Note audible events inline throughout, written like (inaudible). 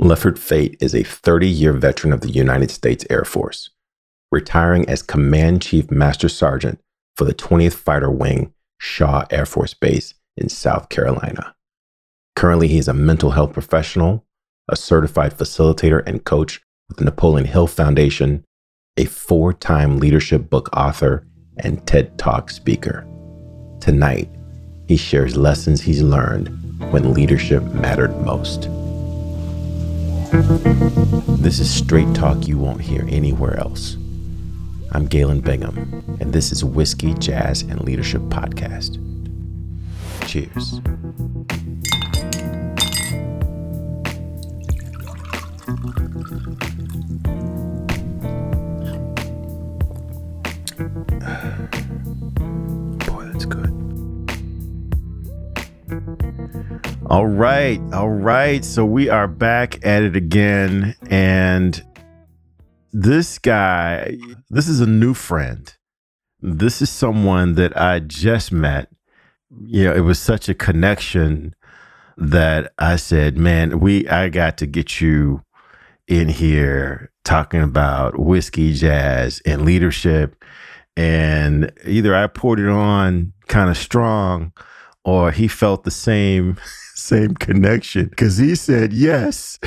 Lefford Fate is a 30 year veteran of the United States Air Force, retiring as Command Chief Master Sergeant for the 20th Fighter Wing, Shaw Air Force Base in South Carolina. Currently, he is a mental health professional, a certified facilitator and coach with the Napoleon Hill Foundation, a four time leadership book author, and TED Talk speaker. Tonight, he shares lessons he's learned when leadership mattered most. This is straight talk you won't hear anywhere else. I'm Galen Bingham, and this is Whiskey, Jazz, and Leadership Podcast. Cheers. (sighs) All right. All right. So we are back at it again. And this guy, this is a new friend. This is someone that I just met. You know, it was such a connection that I said, man, we, I got to get you in here talking about whiskey, jazz, and leadership. And either I poured it on kind of strong or he felt the same (laughs) same connection because he said yes.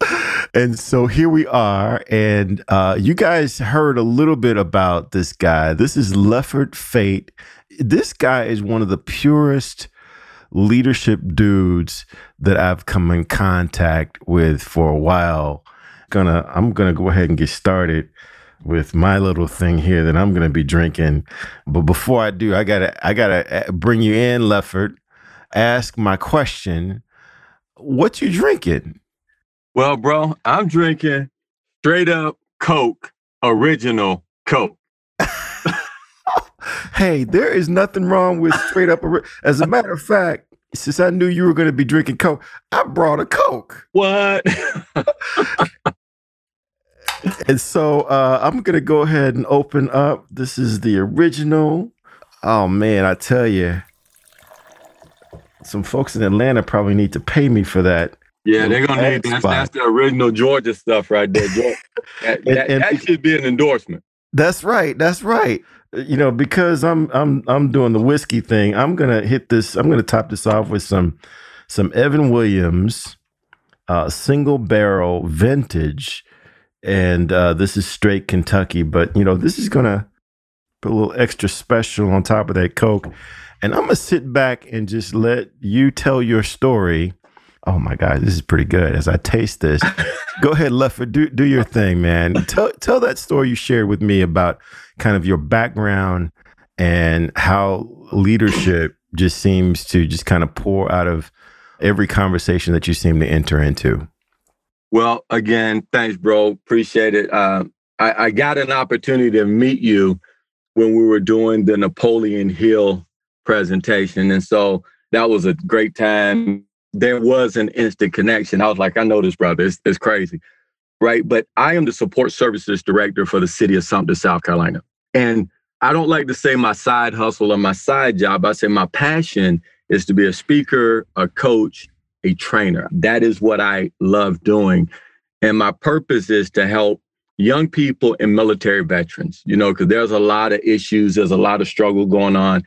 (laughs) and so here we are. And uh, you guys heard a little bit about this guy. This is Lefford Fate. This guy is one of the purest leadership dudes that I've come in contact with for a while. Gonna, I'm gonna go ahead and get started with my little thing here that I'm gonna be drinking. But before I do, I gotta, I gotta uh, bring you in, Lefford ask my question, what you drinking? Well, bro, I'm drinking straight up Coke, original Coke. (laughs) hey, there is nothing wrong with straight up. As a matter of fact, since I knew you were going to be drinking Coke, I brought a Coke. What? (laughs) and so uh, I'm going to go ahead and open up. This is the original. Oh, man, I tell you some folks in Atlanta probably need to pay me for that. Yeah, they're gonna need that's, that's the original Georgia stuff right there. (laughs) that, and, that, and, that should be an endorsement. That's right. That's right. You know, because I'm I'm I'm doing the whiskey thing. I'm gonna hit this. I'm gonna top this off with some some Evan Williams, uh, single barrel vintage, and uh, this is straight Kentucky. But you know, this is gonna put a little extra special on top of that Coke. And I'm gonna sit back and just let you tell your story. Oh my God, this is pretty good. As I taste this, (laughs) go ahead, Lefford, do do your thing, man. Tell tell that story you shared with me about kind of your background and how leadership just seems to just kind of pour out of every conversation that you seem to enter into. Well, again, thanks, bro. Appreciate it. Uh, I, I got an opportunity to meet you when we were doing the Napoleon Hill presentation. And so that was a great time. There was an instant connection. I was like, I know this brother. It's, it's crazy. Right. But I am the support services director for the city of Sumter, South Carolina. And I don't like to say my side hustle or my side job. I say my passion is to be a speaker, a coach, a trainer. That is what I love doing. And my purpose is to help young people and military veterans, you know, because there's a lot of issues, there's a lot of struggle going on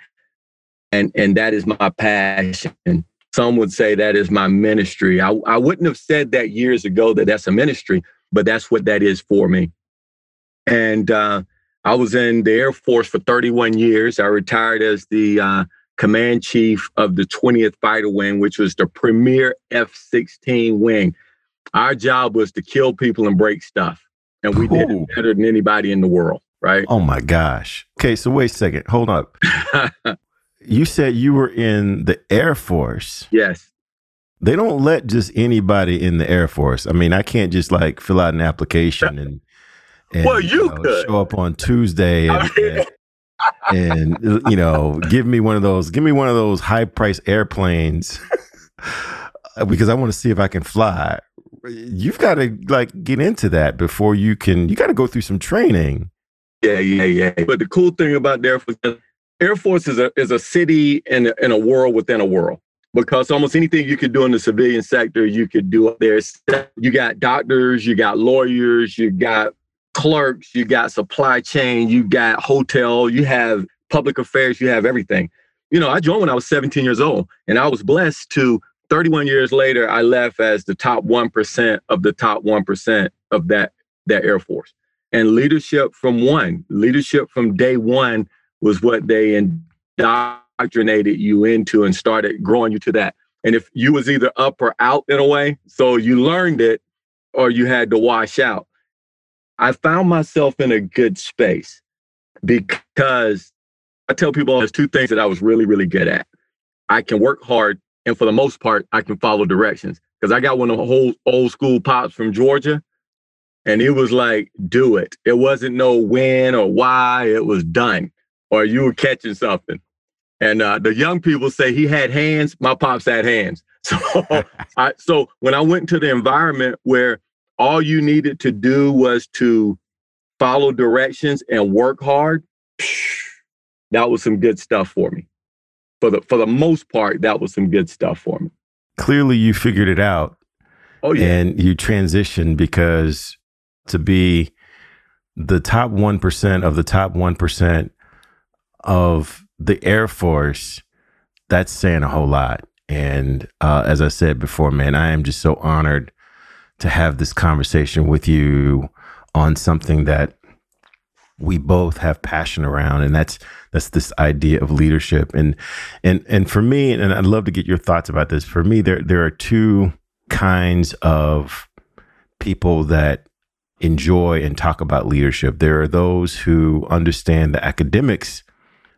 and and that is my passion. Some would say that is my ministry. I, I wouldn't have said that years ago that that's a ministry, but that's what that is for me. And uh, I was in the Air Force for 31 years. I retired as the uh, command chief of the 20th Fighter Wing, which was the premier F 16 wing. Our job was to kill people and break stuff. And we did it better than anybody in the world, right? Oh my gosh. Okay, so wait a second. Hold up. (laughs) you said you were in the Air Force. Yes. They don't let just anybody in the Air Force. I mean, I can't just like fill out an application and, and well, you, you know, show up on Tuesday and, and, and, you know give me one of those give me one of those high price airplanes uh, because I want to see if I can fly. You've got to like get into that before you can. You got to go through some training. Yeah, yeah, yeah. But the cool thing about the Air Force Air Force is a is a city and in a world within a world. because almost anything you could do in the civilian sector, you could do up there. You got doctors, you got lawyers, you got clerks, you got supply chain, you got hotel, you have public affairs, you have everything. You know, I joined when I was 17 years old, and I was blessed to 31 years later, I left as the top 1% of the top 1% of that, that Air Force. And leadership from one, leadership from day one was what they indoctrinated you into and started growing you to that. And if you was either up or out in a way, so you learned it or you had to wash out. I found myself in a good space because I tell people there's two things that I was really, really good at. I can work hard, and for the most part, I can follow directions. Because I got one of the whole old school pops from Georgia, and it was like, do it. It wasn't no when or why, it was done, or you were catching something. And uh, the young people say he had hands, my pops had hands. (laughs) So, (laughs) I, so when I went to the environment where all you needed to do was to follow directions and work hard, (sniffs) that was some good stuff for me. For the for the most part, that was some good stuff for me. Clearly you figured it out. Oh yeah. And you transitioned because to be the top 1% of the top 1% of the Air Force, that's saying a whole lot. And uh, as I said before, man, I am just so honored to have this conversation with you on something that we both have passion around. And that's that's this idea of leadership. And and and for me and I'd love to get your thoughts about this. For me there there are two kinds of people that enjoy and talk about leadership. There are those who understand the academics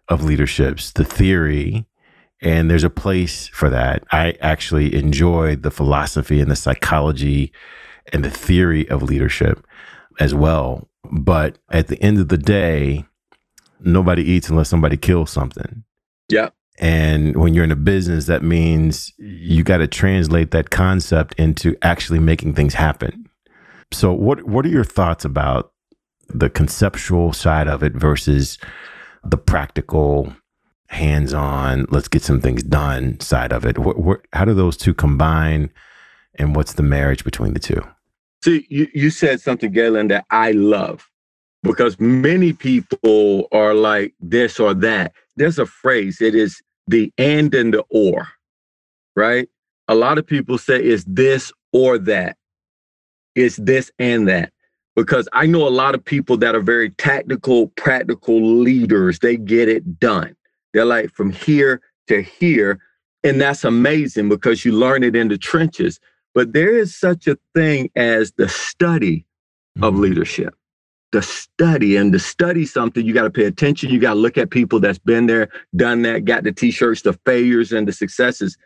of leaderships the theory and there's a place for that i actually enjoy the philosophy and the psychology and the theory of leadership as well but at the end of the day, nobody eats unless somebody kills something. Yeah. And when you're in a business, that means you got to translate that concept into actually making things happen. So, what what are your thoughts about the conceptual side of it versus the practical, hands-on, let's get some things done side of it? How do those two combine, and what's the marriage between the two? See, you, you said something, Galen, that I love because many people are like this or that. There's a phrase, it is the and and the or, right? A lot of people say it's this or that. It's this and that. Because I know a lot of people that are very tactical, practical leaders. They get it done. They're like from here to here. And that's amazing because you learn it in the trenches. But there is such a thing as the study of mm-hmm. leadership. The study and to study something, you got to pay attention. You got to look at people that's been there, done that, got the t-shirts, the failures and the successes.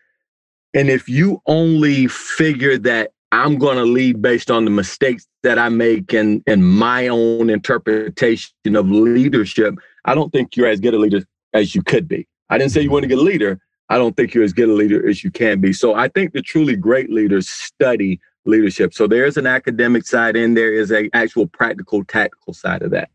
And if you only figure that I'm going to lead based on the mistakes that I make and, and my own interpretation of leadership, I don't think you're as good a leader as you could be. I didn't say you weren't a good leader. I don't think you're as good a leader as you can be. So I think the truly great leaders study leadership. So there's an academic side and there is a actual practical, tactical side of that.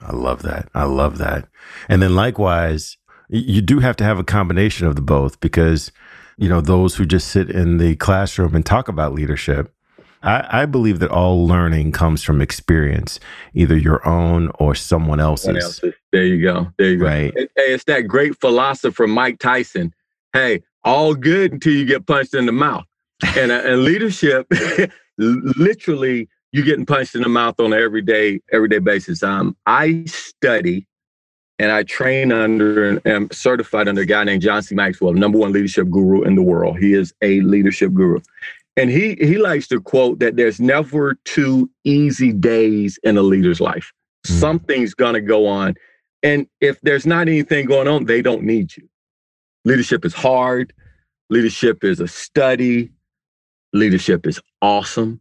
I love that. I love that. And then likewise, you do have to have a combination of the both because, you know, those who just sit in the classroom and talk about leadership, I, I, believe that all learning comes from experience, either your own or someone else's. Someone else's. There you go. There you go. Right. Hey, it's that great philosopher Mike Tyson. Hey, all good until you get punched in the mouth. And, uh, and leadership, (laughs) literally, you're getting punched in the mouth on an everyday everyday basis. Um, I study and I train under and am certified under a guy named John C. Maxwell, number one leadership guru in the world. He is a leadership guru. And he he likes to quote that there's never two easy days in a leader's life. Mm. Something's gonna go on. And if there's not anything going on, they don't need you. Leadership is hard. Leadership is a study. Leadership is awesome.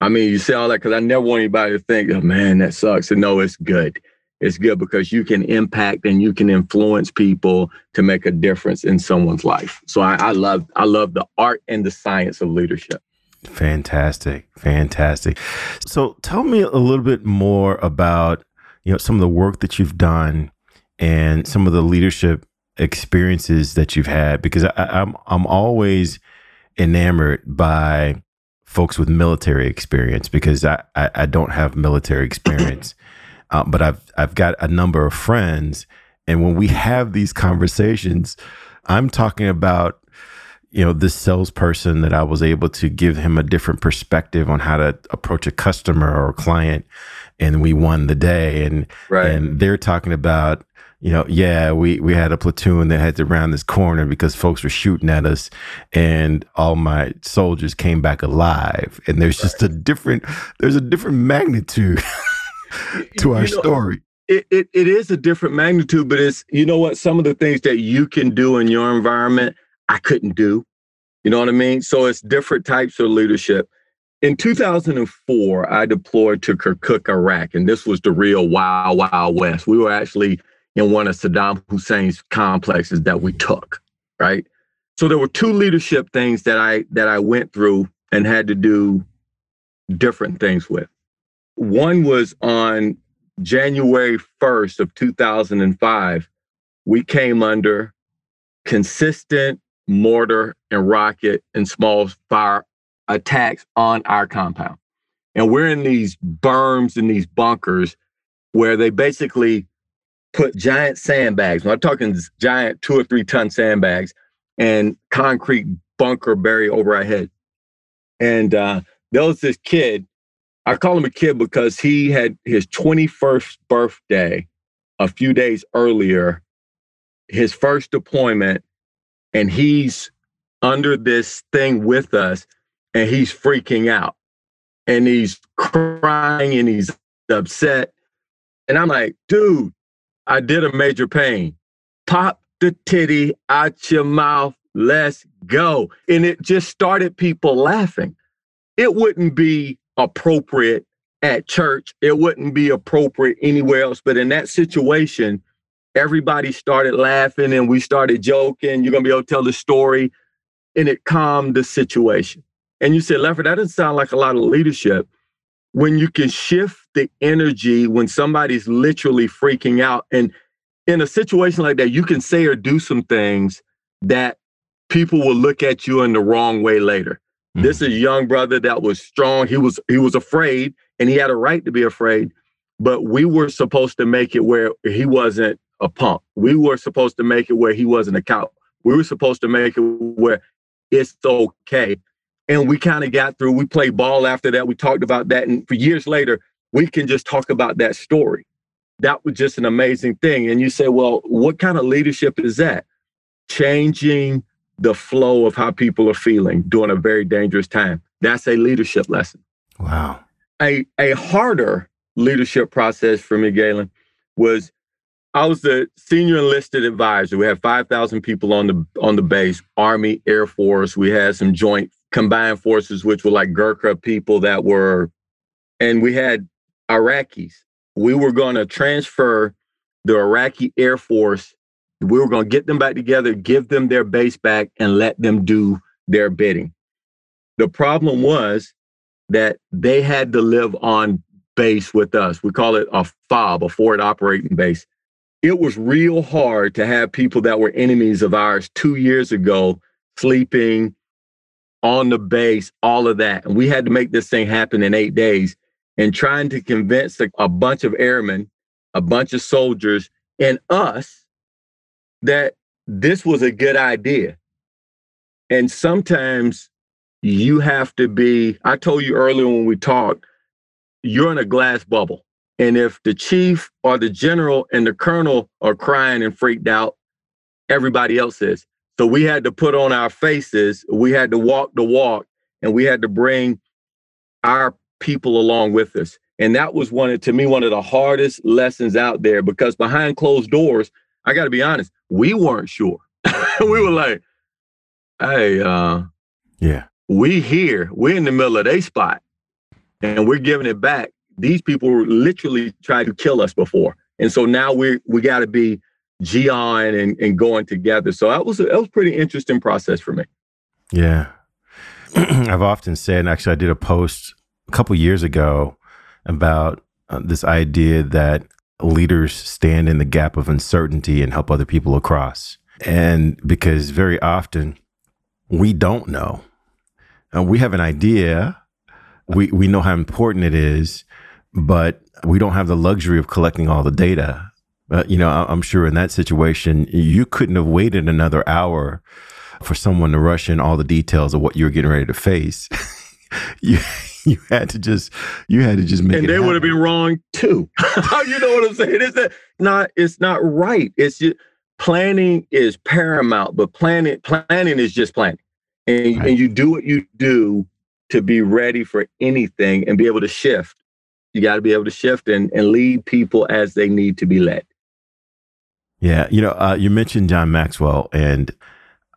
I mean, you say all that because I never want anybody to think, oh man, that sucks. And no, it's good it's good because you can impact and you can influence people to make a difference in someone's life. So I, I love I love the art and the science of leadership. Fantastic, fantastic. So tell me a little bit more about you know some of the work that you've done and some of the leadership experiences that you've had because I, I'm I'm always enamored by folks with military experience because I, I, I don't have military experience, uh, but I've I've got a number of friends, and when we have these conversations, I'm talking about you know this salesperson that I was able to give him a different perspective on how to approach a customer or a client, and we won the day, and right. and they're talking about you know, yeah, we we had a platoon that had to round this corner because folks were shooting at us, and all my soldiers came back alive. And there's just a different there's a different magnitude (laughs) (laughs) to our you know, story. It, it it is a different magnitude, but it's you know what some of the things that you can do in your environment I couldn't do. You know what I mean? So it's different types of leadership. In 2004, I deployed to Kirkuk, Iraq, and this was the real wild, wild west. We were actually in one of Saddam Hussein's complexes that we took, right? So there were two leadership things that I that I went through and had to do different things with. One was on January 1st of 2005, we came under consistent mortar and rocket and small fire attacks on our compound. And we're in these berms and these bunkers where they basically put giant sandbags. I'm talking giant two or three ton sandbags and concrete bunker buried over our head. And uh, there was this kid. I call him a kid because he had his 21st birthday a few days earlier, his first deployment, and he's under this thing with us and he's freaking out and he's crying and he's upset. And I'm like, dude, I did a major pain. Pop the titty out your mouth. Let's go. And it just started people laughing. It wouldn't be appropriate at church. It wouldn't be appropriate anywhere else. But in that situation, everybody started laughing and we started joking. You're going to be able to tell the story. And it calmed the situation. And you said, Lefford, that doesn't sound like a lot of leadership when you can shift the energy when somebody's literally freaking out. And in a situation like that, you can say or do some things that people will look at you in the wrong way later. Mm-hmm. This is a young brother that was strong. He was he was afraid and he had a right to be afraid. But we were supposed to make it where he wasn't a punk. We were supposed to make it where he wasn't a cow. We were supposed to make it where it's okay and we kind of got through. We played ball after that. We talked about that. And for years later, we can just talk about that story. That was just an amazing thing. And you say, well, what kind of leadership is that? Changing the flow of how people are feeling during a very dangerous time. That's a leadership lesson. Wow. A, a harder leadership process for me, Galen, was I was the senior enlisted advisor. We had 5,000 people on the on the base, Army, Air Force. We had some joint combined forces, which were like Gurkha people that were, and we had Iraqis. We were going to transfer the Iraqi Air Force. We were going to get them back together, give them their base back, and let them do their bidding. The problem was that they had to live on base with us. We call it a FOB, a forward operating base. It was real hard to have people that were enemies of ours two years ago sleeping on the base, all of that. And we had to make this thing happen in eight days and trying to convince a, a bunch of airmen, a bunch of soldiers, and us that this was a good idea. And sometimes you have to be, I told you earlier when we talked, you're in a glass bubble. And if the chief or the general and the colonel are crying and freaked out, everybody else is. So we had to put on our faces, we had to walk the walk, and we had to bring our people along with us. And that was one of, to me, one of the hardest lessons out there because behind closed doors, I got to be honest, we weren't sure. (laughs) we were like, hey, uh, yeah, we here, we're in the middle of a spot and we're giving it back. These people literally tried to kill us before. And so now we we got to be Gian and, and going together. So that was a, that was pretty interesting process for me. Yeah. (clears throat) I've often said, and actually I did a post a couple years ago about uh, this idea that leaders stand in the gap of uncertainty and help other people across. And because very often we don't know. And we have an idea. We we know how important it is, but we don't have the luxury of collecting all the data. Uh, you know, I'm sure in that situation, you couldn't have waited another hour for someone to rush in all the details of what you're getting ready to face. (laughs) (laughs) you you had to just you had to just make it. and they would have been wrong too. (laughs) you know what I'm saying? It's that not it's not right. It's just planning is paramount, but planning planning is just planning. And, right. and you do what you do to be ready for anything and be able to shift. You got to be able to shift and, and lead people as they need to be led. Yeah. You know, uh, you mentioned John Maxwell, and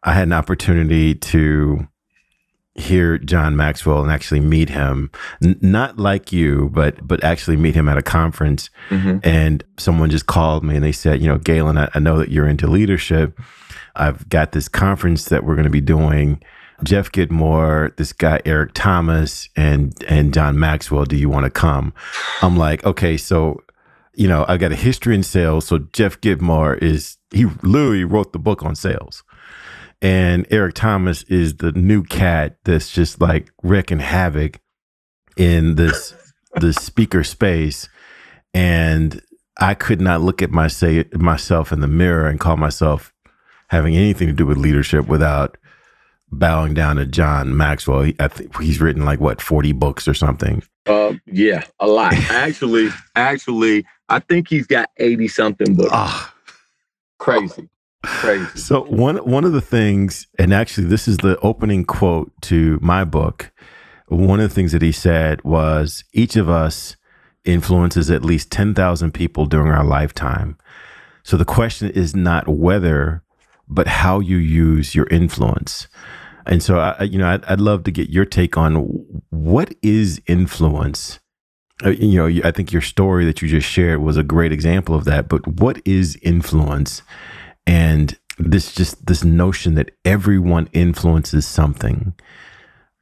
I had an opportunity to hear John Maxwell and actually meet him. N- not like you, but but actually meet him at a conference. Mm-hmm. And someone just called me and they said, you know, Galen, I, I know that you're into leadership. I've got this conference that we're going to be doing. Jeff Gitomer, this guy Eric Thomas, and and John Maxwell. Do you want to come? I'm like, okay, so you know, I got a history in sales. So Jeff Gitomer is he literally wrote the book on sales and Eric Thomas is the new cat that's just like wrecking havoc in this (laughs) the speaker space and I could not look at my say myself in the mirror and call myself having anything to do with leadership without bowing down to John Maxwell. He, I think he's written like what 40 books or something. Uh, yeah, a lot. (laughs) actually, actually, I think he's got 80 something books. Oh. Crazy. Crazy. So one one of the things, and actually this is the opening quote to my book. One of the things that he said was each of us influences at least 10,000 people during our lifetime. So the question is not whether, but how you use your influence. And so, I, you know, I'd, I'd love to get your take on what is influence. Uh, you know, I think your story that you just shared was a great example of that. But what is influence? And this just this notion that everyone influences something.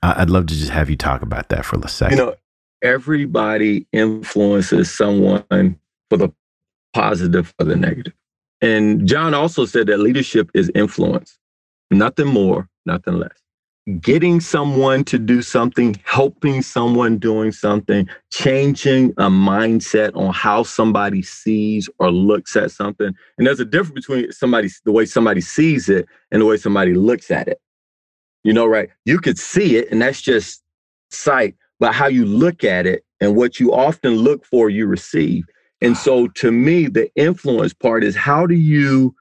I'd love to just have you talk about that for a second. You know, everybody influences someone for the positive or the negative. And John also said that leadership is influence, nothing more, nothing less getting someone to do something, helping someone doing something, changing a mindset on how somebody sees or looks at something. And there's a difference between somebody the way somebody sees it and the way somebody looks at it. You know, right? You could see it and that's just sight, but how you look at it and what you often look for, you receive. And so ah. to me, the influence part is how do you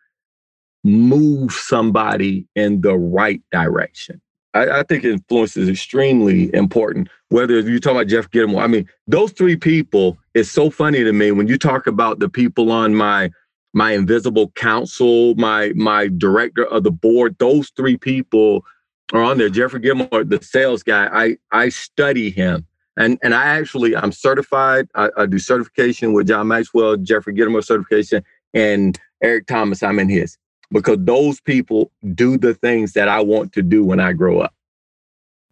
move somebody in the right direction? I, I, think influence is extremely important. Whether you talk about Jeff Gitomer, I mean, those three people It's so funny to me when you talk about the people on my my invisible council, my my director of the board. Those three people are on there. Jeffrey Gitomer, the sales guy. I I study him. And, and I actually I'm certified. I, I do certification with John Maxwell, Jeffrey Gitomer certification, and Eric Thomas. I'm in his because those people do the things that I want to do when I grow up.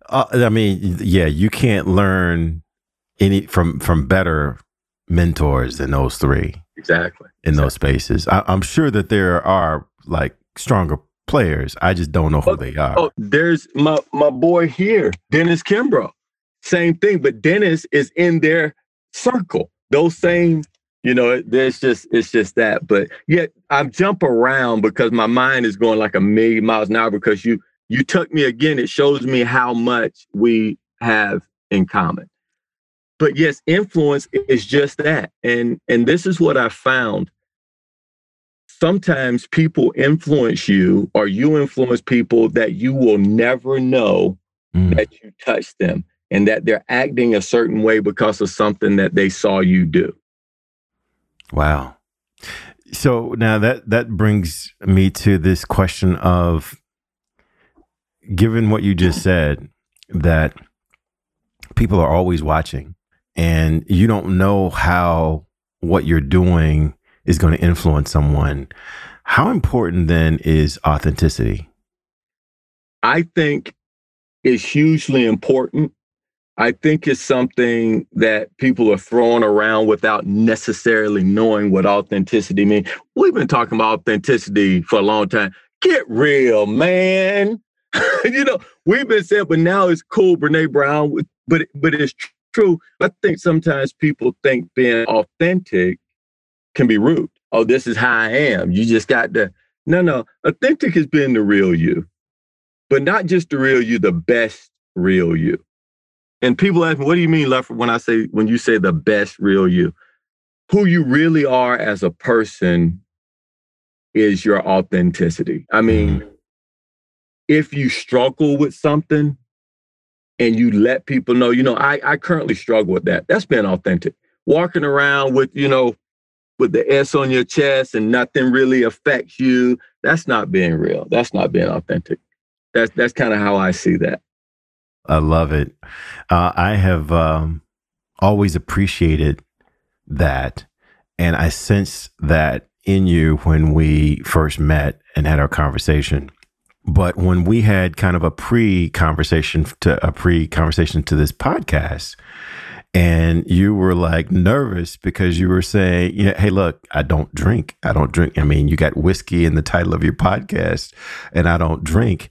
Uh, I mean, yeah, you can't learn any from from better mentors than those three. Exactly. In exactly. those spaces, I, am sure that there are like stronger players. I just don't know who oh, they are. Oh, there's my my boy here, Dennis Kimbro. Same thing, but Dennis is in their circle. Those same you know, there's just it's just that. But yet I jump around because my mind is going like a million miles an hour because you you took me again. It shows me how much we have in common. But yes, influence is just that. And and this is what I found. Sometimes people influence you or you influence people that you will never know mm. that you touched them and that they're acting a certain way because of something that they saw you do. Wow. So now that that brings me to this question of given what you just said that people are always watching and you don't know how what you're doing is going to influence someone. How important then is authenticity? I think it's hugely important I think it's something that people are throwing around without necessarily knowing what authenticity means. We've been talking about authenticity for a long time. get real, man. (laughs) you know, we've been saying, but now it's cool, Brene Brown. But but it's true. I think sometimes people think being authentic can be rude. Oh, this is how I am. You just got to. No, no. Authentic is being the real you, but not just the real you, the best real you. And people ask me, what do you mean, Lefford, when I say when you say the best real you? Who you really are as a person is your authenticity. I mean, mm-hmm. if you struggle with something and you let people know, you know, I, I currently struggle with that. That's being authentic. Walking around with, you know, with the S on your chest and nothing really affects you, that's not being real. That's not being authentic. That's that's kind of how I see that. I love it. Uh, I have um, always appreciated that, and I sense that in you when we first met and had our conversation. But when we had kind of a pre conversation to a pre conversation to this podcast, and you were like nervous because you were saying, yeah, hey, look, I don't drink. I don't drink. I mean, you got whiskey in the title of your podcast, and I don't drink.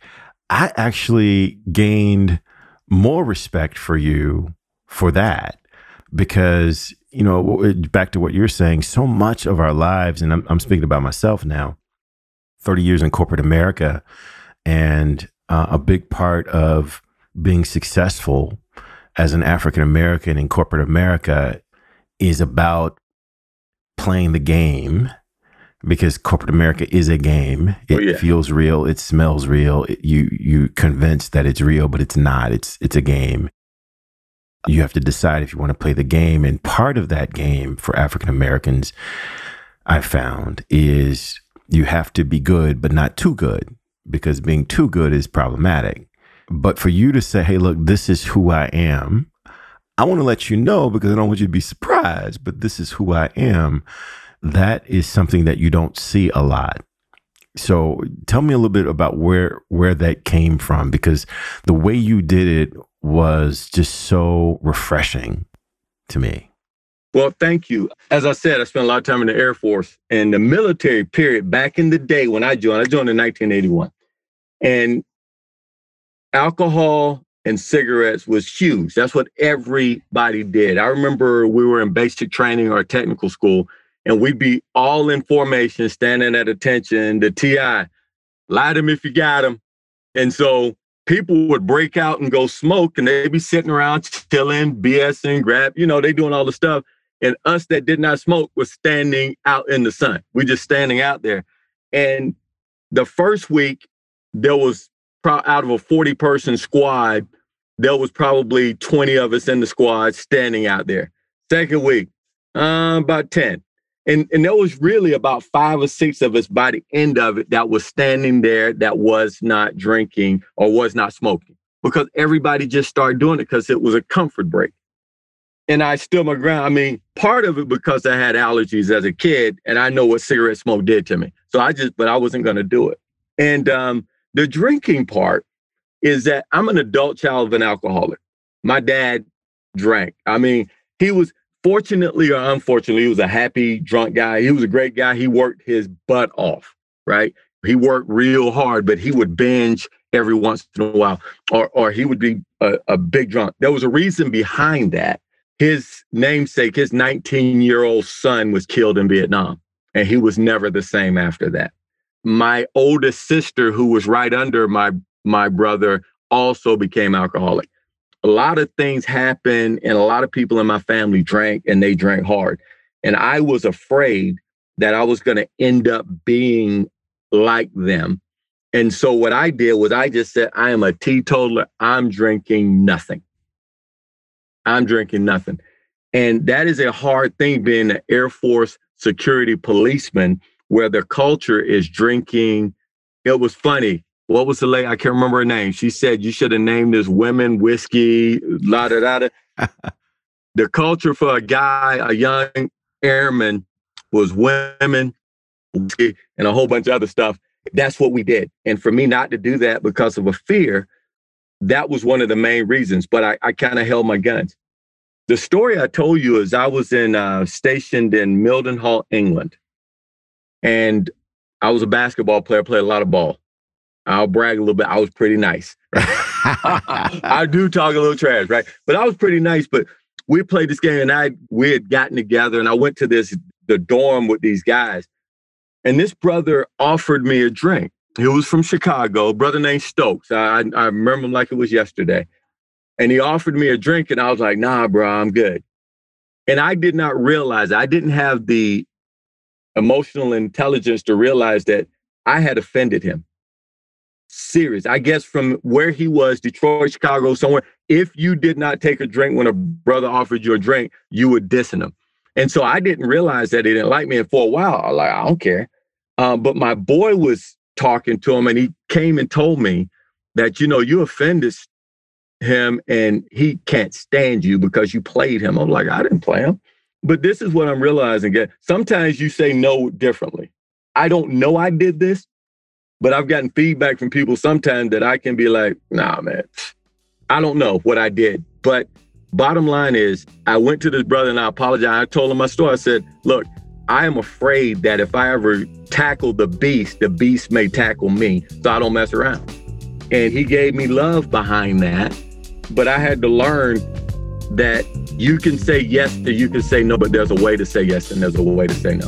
I actually gained more respect for you for that because you know, back to what you're saying, so much of our lives, and I'm, I'm speaking about myself now, 30 years in corporate America, and uh, a big part of being successful as an African American in corporate America is about playing the game because corporate America is a game. It oh, yeah. feels real. It smells real. It, you you convinced that it's real, but it's not. It's it's a game you have to decide if you want to play the game. And part of that game for African Americans, I found, is you have to be good, but not too good, because being too good is problematic. But for you to say, hey, look, this is who I am, I want to let you know because I don't want you to be surprised, but this is who I am. That is something that you don't see a lot. So tell me a little bit about where where that came from because the way you did it was just so refreshing to me. Well, thank you. As I said, I spent a lot of time in the Air Force and the military period back in the day when I joined. I joined in 1981. And alcohol and cigarettes was huge. That's what everybody did. I remember we were in basic training or technical school, and we'd be all in formation, standing at attention, the TI, light them if you got them. And so people would break out and go smoke and they'd be sitting around chilling, BSing, grab, you know, they doing all the stuff. And us that did not smoke was standing out in the sun. We just standing out there. And the first week, there was pro- out of a 40 person squad, there was probably 20 of us in the squad standing out there. Second week, uh, about 10. And, and there was really about five or six of us by the end of it that was standing there that was not drinking or was not smoking because everybody just started doing it because it was a comfort break. And I stood my ground. I mean, part of it because I had allergies as a kid and I know what cigarette smoke did to me. So I just, but I wasn't going to do it. And um, the drinking part is that I'm an adult child of an alcoholic. My dad drank. I mean, he was, fortunately or unfortunately, he was a happy drunk guy. He was a great guy. He worked his butt off, right? He worked real hard, but he would binge every once in a while, or or he would be a, a big drunk. There was a reason behind that. His namesake, his 19 year old son, was killed in Vietnam, and he was never the same after that. My oldest sister, who was right under my my brother, also became alcoholic a lot of things happened and a lot of people in my family drank and they drank hard. And I was afraid that I was going to end up being like them. And so what I did was I just said, I am a teetotaler. I'm drinking nothing. I'm drinking nothing. And that is a hard thing being an Air Force security policeman where the culture is drinking. It was funny what was the lady? I can't remember her name. She said you should have named this women whiskey, la da da da. (laughs) the culture for a guy, a young airman, was women, whiskey, and a whole bunch of other stuff. That's what we did. And for me not to do that because of a fear, that was one of the main reasons. But I, I kind of held my guns. The story I told you is I was in uh, stationed in Mildenhall, England, and I was a basketball player, played a lot of ball. I'll brag a little bit. I was pretty nice. (laughs) I do talk a little trash, right? But I was pretty nice. But we played this game and I we had gotten together and I went to this the dorm with these guys. And this brother offered me a drink. He was from Chicago, brother named Stokes. I, I remember him like it was yesterday. And he offered me a drink, and I was like, nah, bro, I'm good. And I did not realize, I didn't have the emotional intelligence to realize that I had offended him. Serious. I guess from where he was, Detroit, Chicago, somewhere, if you did not take a drink when a brother offered you a drink, you were dissing him. And so I didn't realize that he didn't like me. And for a while, I like, I don't care. Um, but my boy was talking to him and he came and told me that, you know, you offended him and he can't stand you because you played him. I'm like, I didn't play him. But this is what I'm realizing. Sometimes you say no differently. I don't know I did this, but I've gotten feedback from people sometimes that I can be like, nah, man, I don't know what I did. But bottom line is, I went to this brother and I apologized. I told him my story. I said, look, I am afraid that if I ever tackle the beast, the beast may tackle me. So I don't mess around. And he gave me love behind that. But I had to learn that you can say yes to you can say no, but there's a way to say yes and there's a way to say no.